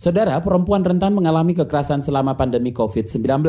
Saudara, perempuan rentan mengalami kekerasan selama pandemi COVID-19.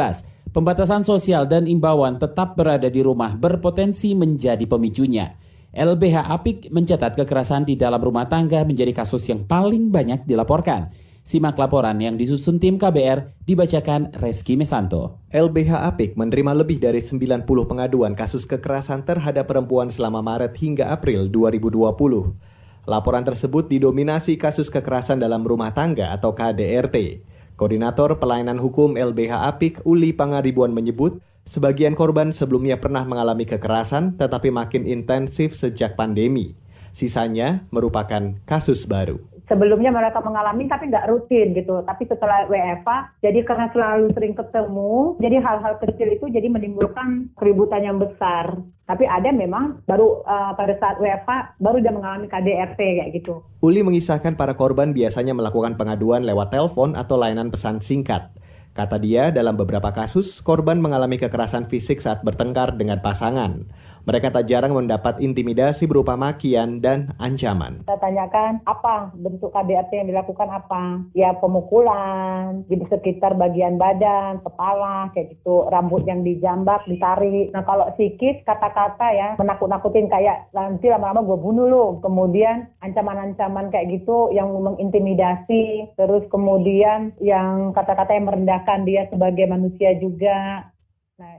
Pembatasan sosial dan imbauan tetap berada di rumah berpotensi menjadi pemicunya. LBH Apik mencatat kekerasan di dalam rumah tangga menjadi kasus yang paling banyak dilaporkan. Simak laporan yang disusun tim KBR dibacakan Reski Mesanto. LBH Apik menerima lebih dari 90 pengaduan kasus kekerasan terhadap perempuan selama Maret hingga April 2020. Laporan tersebut didominasi kasus kekerasan dalam rumah tangga atau KDRT. Koordinator Pelayanan Hukum LBH Apik Uli Pangaribuan menyebut, sebagian korban sebelumnya pernah mengalami kekerasan tetapi makin intensif sejak pandemi. Sisanya merupakan kasus baru sebelumnya mereka mengalami tapi nggak rutin gitu. Tapi setelah WFA, jadi karena selalu sering ketemu, jadi hal-hal kecil itu jadi menimbulkan keributan yang besar. Tapi ada memang baru uh, pada saat WFA baru dia mengalami KDRT kayak gitu. Uli mengisahkan para korban biasanya melakukan pengaduan lewat telepon atau layanan pesan singkat. Kata dia, dalam beberapa kasus, korban mengalami kekerasan fisik saat bertengkar dengan pasangan. Mereka tak jarang mendapat intimidasi berupa makian dan ancaman. Saya tanyakan apa bentuk KDRT yang dilakukan apa? Ya pemukulan di sekitar bagian badan, kepala, kayak gitu, rambut yang dijambak, ditarik. Nah kalau psikis kata-kata ya menakut-nakutin kayak nanti lama-lama gue bunuh lo. Kemudian ancaman-ancaman kayak gitu yang mengintimidasi. Terus kemudian yang kata-kata yang merendahkan dia sebagai manusia juga Nah,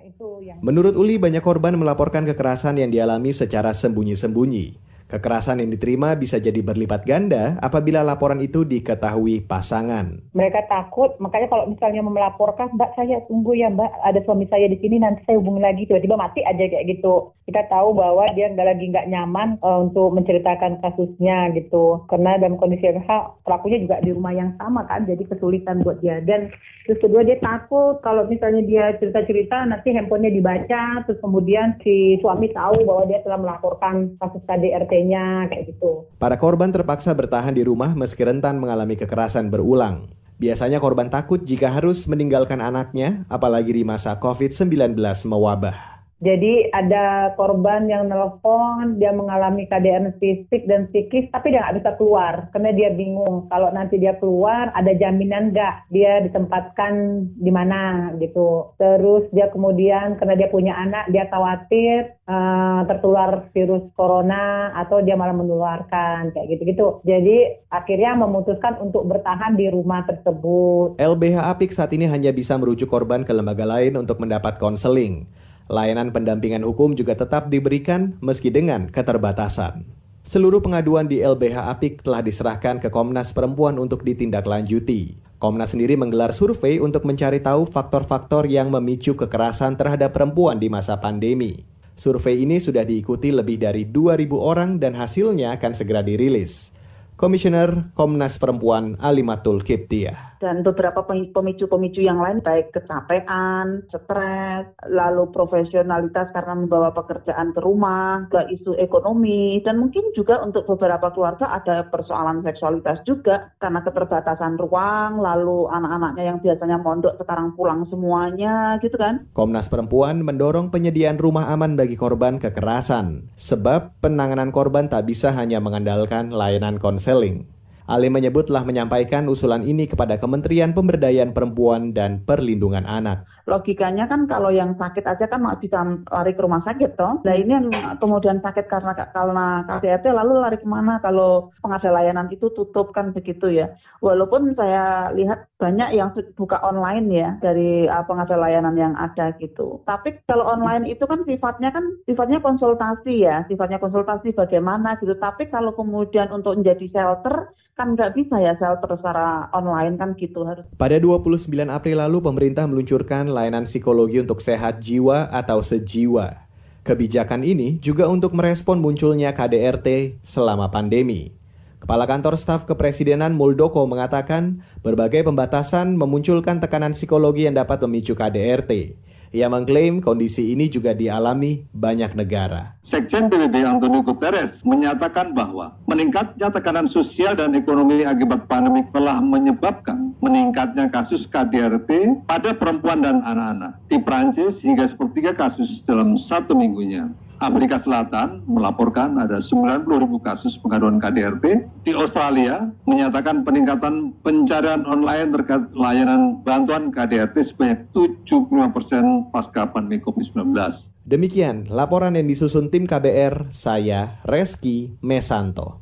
Menurut Uli banyak korban melaporkan kekerasan yang dialami secara sembunyi-sembunyi. Kekerasan yang diterima bisa jadi berlipat ganda apabila laporan itu diketahui pasangan. Mereka takut, makanya kalau misalnya melaporkan, Mbak saya tunggu ya Mbak, ada suami saya di sini, nanti saya hubungi lagi, tiba-tiba mati aja kayak gitu. Kita tahu bahwa dia nggak lagi nggak nyaman uh, untuk menceritakan kasusnya gitu. Karena dalam kondisi yang pelakunya juga di rumah yang sama kan, jadi kesulitan buat dia. Dan terus kedua dia takut kalau misalnya dia cerita-cerita, nanti handphonenya dibaca, terus kemudian si suami tahu bahwa dia telah melaporkan kasus KDRT sebagainya kayak gitu. Para korban terpaksa bertahan di rumah meski rentan mengalami kekerasan berulang. Biasanya korban takut jika harus meninggalkan anaknya, apalagi di masa COVID-19 mewabah. Jadi ada korban yang nelpon, dia mengalami keadaan fisik dan psikis, tapi dia nggak bisa keluar karena dia bingung. Kalau nanti dia keluar, ada jaminan nggak dia ditempatkan di mana gitu. Terus dia kemudian karena dia punya anak, dia khawatir uh, tertular virus corona atau dia malah menularkan kayak gitu-gitu. Jadi akhirnya memutuskan untuk bertahan di rumah tersebut. LBH Apik saat ini hanya bisa merujuk korban ke lembaga lain untuk mendapat konseling. Layanan pendampingan hukum juga tetap diberikan meski dengan keterbatasan. Seluruh pengaduan di LBH Apik telah diserahkan ke Komnas Perempuan untuk ditindaklanjuti. Komnas sendiri menggelar survei untuk mencari tahu faktor-faktor yang memicu kekerasan terhadap perempuan di masa pandemi. Survei ini sudah diikuti lebih dari 2.000 orang dan hasilnya akan segera dirilis. Komisioner Komnas Perempuan Alimatul Kiptiah dan beberapa pemicu-pemicu yang lain baik kecapean, stres, lalu profesionalitas karena membawa pekerjaan ke rumah, ke isu ekonomi, dan mungkin juga untuk beberapa keluarga ada persoalan seksualitas juga karena keterbatasan ruang, lalu anak-anaknya yang biasanya mondok sekarang pulang semuanya gitu kan. Komnas Perempuan mendorong penyediaan rumah aman bagi korban kekerasan, sebab penanganan korban tak bisa hanya mengandalkan layanan konseling. Ali menyebut telah menyampaikan usulan ini kepada Kementerian Pemberdayaan Perempuan dan Perlindungan Anak logikanya kan kalau yang sakit aja kan bisa lari ke rumah sakit toh. Nah ini yang kemudian sakit karena karena KDRT lalu lari ke mana kalau pengadaan layanan itu tutup kan begitu ya. Walaupun saya lihat banyak yang buka online ya dari uh, pengadaan layanan yang ada gitu. Tapi kalau online itu kan sifatnya kan sifatnya konsultasi ya, sifatnya konsultasi bagaimana gitu. Tapi kalau kemudian untuk menjadi shelter kan nggak bisa ya shelter secara online kan gitu harus. Pada 29 April lalu pemerintah meluncurkan layanan psikologi untuk sehat jiwa atau sejiwa. Kebijakan ini juga untuk merespon munculnya KDRT selama pandemi. Kepala Kantor Staf Kepresidenan Muldoko mengatakan berbagai pembatasan memunculkan tekanan psikologi yang dapat memicu KDRT. Ia mengklaim kondisi ini juga dialami banyak negara. Sekjen PBB Antonio Guterres menyatakan bahwa meningkatnya tekanan sosial dan ekonomi akibat pandemi telah menyebabkan meningkatnya kasus KDRT pada perempuan dan anak-anak. Di Prancis hingga sepertiga kasus dalam satu minggunya. Afrika Selatan melaporkan ada 90 ribu kasus pengaduan KDRT. Di Australia menyatakan peningkatan pencarian online terkait layanan bantuan KDRT sebanyak 75 persen pasca pandemi COVID-19. Demikian laporan yang disusun tim KBR, saya Reski Mesanto.